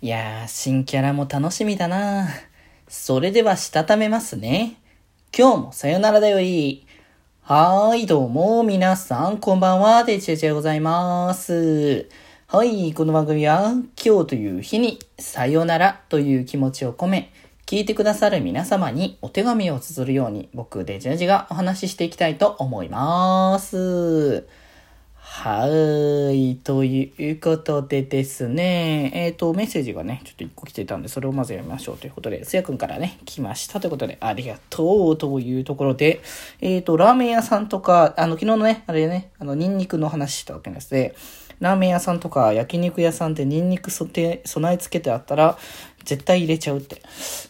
いやー、新キャラも楽しみだなそれでは、したためますね。今日もさよならだより。はーい、どうも、皆さん、こんばんは、デチェチェでございます。はい、この番組は、今日という日に、さよならという気持ちを込め、聞いてくださる皆様にお手紙を綴るように、僕、デジェジがお話ししていきたいと思います。はーい。ということでですね。えっ、と、メッセージがね、ちょっと一個来てたんで、それをまず読みましょうということで、すやくんからね、来ましたということで、ありがとうというところで、えっ、と、ラーメン屋さんとか、あの、昨日のね、あれね、あの、ニンニクの話したわけなんですね。ラーメン屋さんとか焼肉屋さんでニンニクそて備え付けてあったら、絶対入れちゃうって。い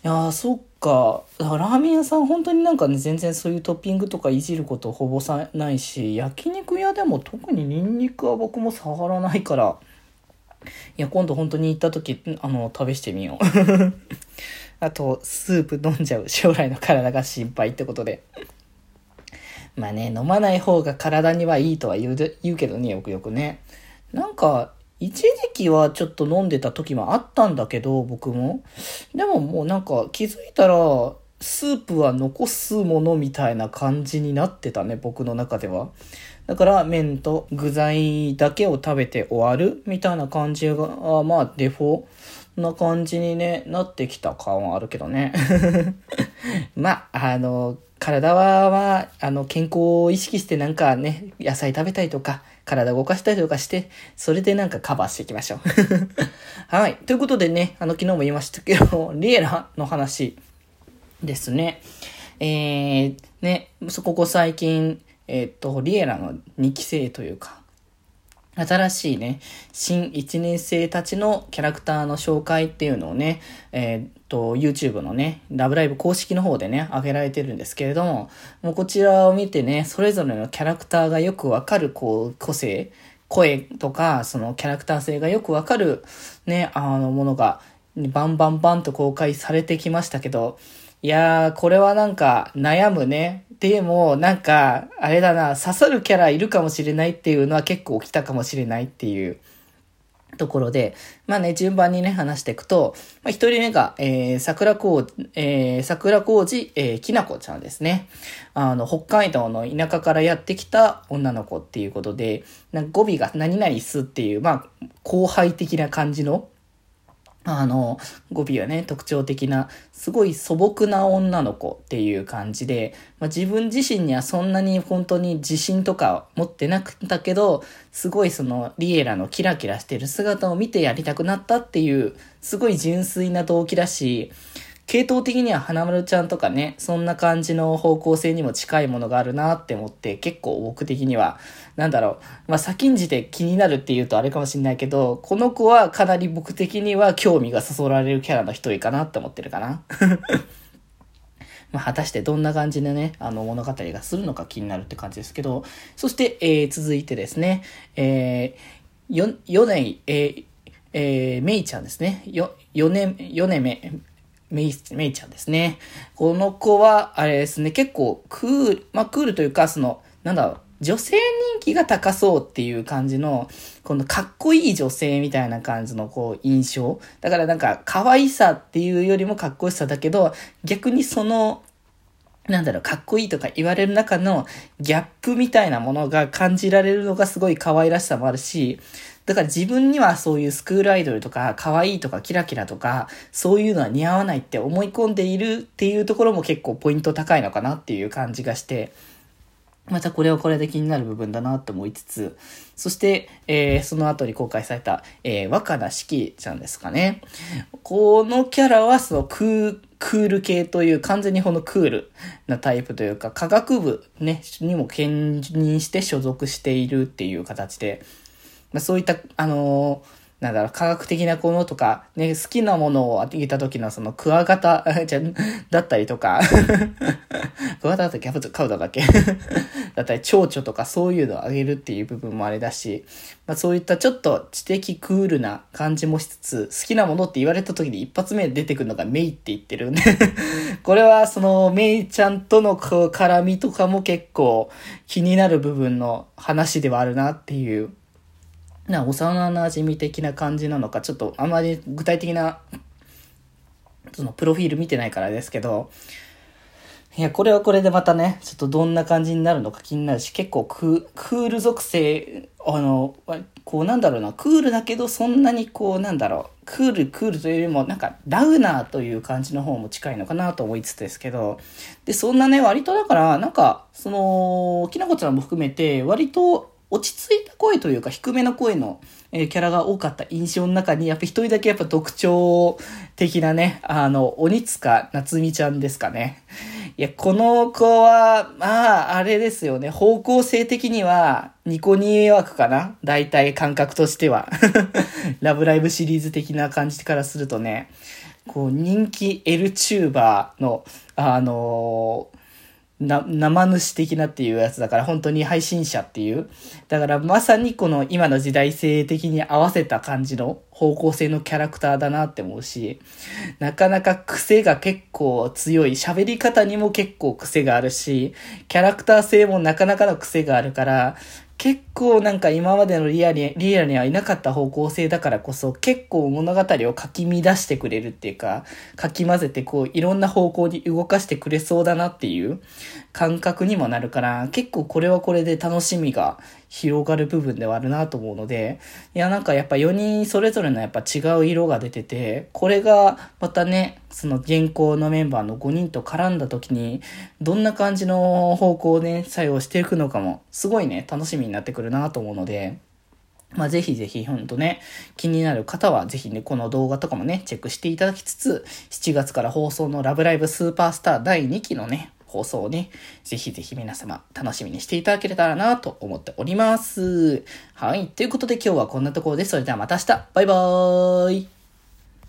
やー、そっか。ラーメン屋さん本当になんかね、全然そういうトッピングとかいじることほぼさないし、焼肉屋でも特にニンニクは僕も触らないから、いや、今度本当に行った時、あの、試してみよう。あと、スープ飲んじゃう将来の体が心配ってことで。まあね、飲まない方が体にはいいとは言う言うけどね、よくよくね。なんか、一時期はちょっと飲んでた時もあったんだけど、僕も。でももうなんか気づいたら、スープは残すものみたいな感じになってたね、僕の中では。だから麺と具材だけを食べて終わるみたいな感じが、まあデフォな感じにね、なってきた感はあるけどね。まあ、あの、体は、あの、健康を意識してなんかね、野菜食べたりとか、体動かしたりとかして、それでなんかカバーしていきましょう。はい。ということでね、あの、昨日も言いましたけど、リエラの話ですね。えー、ね、ここ最近、えー、っと、リエラの2期生というか、新しいね、新1年生たちのキャラクターの紹介っていうのをね、えー、っと、YouTube のね、ラブライブ公式の方でね、上げられてるんですけれども、もうこちらを見てね、それぞれのキャラクターがよくわかる、こう、個性、声とか、そのキャラクター性がよくわかる、ね、あの、ものが、バンバンバンと公開されてきましたけど、いやー、これはなんか悩むね。でも、なんか、あれだな、刺さるキャラいるかもしれないっていうのは結構起きたかもしれないっていうところで、まあね、順番にね、話していくと、まあ、一人目が、えー、桜こう、えー、桜こうじ、えー、きなこちゃんですね。あの、北海道の田舎からやってきた女の子っていうことで、なんか語尾が何々すっていう、まあ、後輩的な感じの、あの、語尾はね、特徴的な、すごい素朴な女の子っていう感じで、まあ、自分自身にはそんなに本当に自信とか持ってなくったけど、すごいそのリエラのキラキラしてる姿を見てやりたくなったっていう、すごい純粋な動機だし、系統的には花丸ちゃんとかね、そんな感じの方向性にも近いものがあるなって思って、結構僕的には、なんだろう、まあ先んじて気になるっていうとあれかもしれないけど、この子はかなり僕的には興味がそそられるキャラの一人かなって思ってるかな。まあ、果たしてどんな感じでね、あの物語がするのか気になるって感じですけど、そして、えー、続いてですね、えー、よ、よねえー、えー、めいちゃんですね。よ、よね、よねめ、めい、めいちゃんですね。この子は、あれですね、結構クール、まあクールというか、その、なんだろう、女性人気が高そうっていう感じの、このかっこいい女性みたいな感じのこう印象。だからなんか可愛さっていうよりもかっこよさだけど、逆にその、なんだろう、かっこいいとか言われる中のギャップみたいなものが感じられるのがすごい可愛らしさもあるし、だから自分にはそういうスクールアイドルとか、可愛いとかキラキラとか、そういうのは似合わないって思い込んでいるっていうところも結構ポイント高いのかなっていう感じがして、またこれはこれで気になる部分だなって思いつつ、そして、えー、その後に公開された、えー、若菜四季ちゃんですかね。このキャラはそのクー、クール系という完全にこのクールなタイプというか、科学部ね、にも兼任して所属しているっていう形で、まあ、そういった、あのーなんだろう、科学的なものとか、ね、好きなものをあげた時のそのクワガタ、じゃ、だったりとか、クワガタだったっけ？カブカウダだっけ？だったり、蝶々とかそういうのをあげるっていう部分もあれだし、まあそういったちょっと知的クールな感じもしつつ、好きなものって言われた時に一発目で出てくるのがメイって言ってるんでこれはそのメイちゃんとの絡みとかも結構気になる部分の話ではあるなっていうな、幼馴染的な感じなのか、ちょっとあまり具体的な、そのプロフィール見てないからですけど、いや、これはこれでまたね、ちょっとどんな感じになるのか気になるし、結構クール属性、あの、こうなんだろうな、クールだけどそんなにこうなんだろう、クールクールというよりもなんかラウナーという感じの方も近いのかなと思いつつですけど、で、そんなね、割とだから、なんか、その、きなこちゃんも含めて、割と落ち着いた声というか低めの声の、え、キャラが多かった印象の中に、やっぱ一人だけやっぱ特徴的なね、あの、鬼塚夏美ちゃんですかね。いや、この子は、まあ、あれですよね。方向性的には、ニコニー枠かな大体感覚としては。ラブライブシリーズ的な感じからするとね、こう、人気 L チューバーの、あのーな、生主的なっていうやつだから、本当に配信者っていう。だからまさにこの今の時代性的に合わせた感じの方向性のキャラクターだなって思うし、なかなか癖が結構強い。喋り方にも結構癖があるし、キャラクター性もなかなかの癖があるから、結構なんか今までのリアリアにはいなかった方向性だからこそ結構物語をかき乱してくれるっていうか、かき混ぜてこういろんな方向に動かしてくれそうだなっていう。感覚にもなるから、結構これはこれで楽しみが広がる部分ではあるなと思うので、いやなんかやっぱ4人それぞれのやっぱ違う色が出てて、これがまたね、その現行のメンバーの5人と絡んだ時に、どんな感じの方向で、ね、作用していくのかも、すごいね、楽しみになってくるなと思うので、まあ、ぜひぜひ、ほんとね、気になる方は、ぜひね、この動画とかもね、チェックしていただきつつ、7月から放送のラブライブスーパースター第2期のね、放送をね、ぜひぜひ皆様楽しみにしていただけたらなと思っております。はい。ということで今日はこんなところです。それではまた明日。バイバーイ。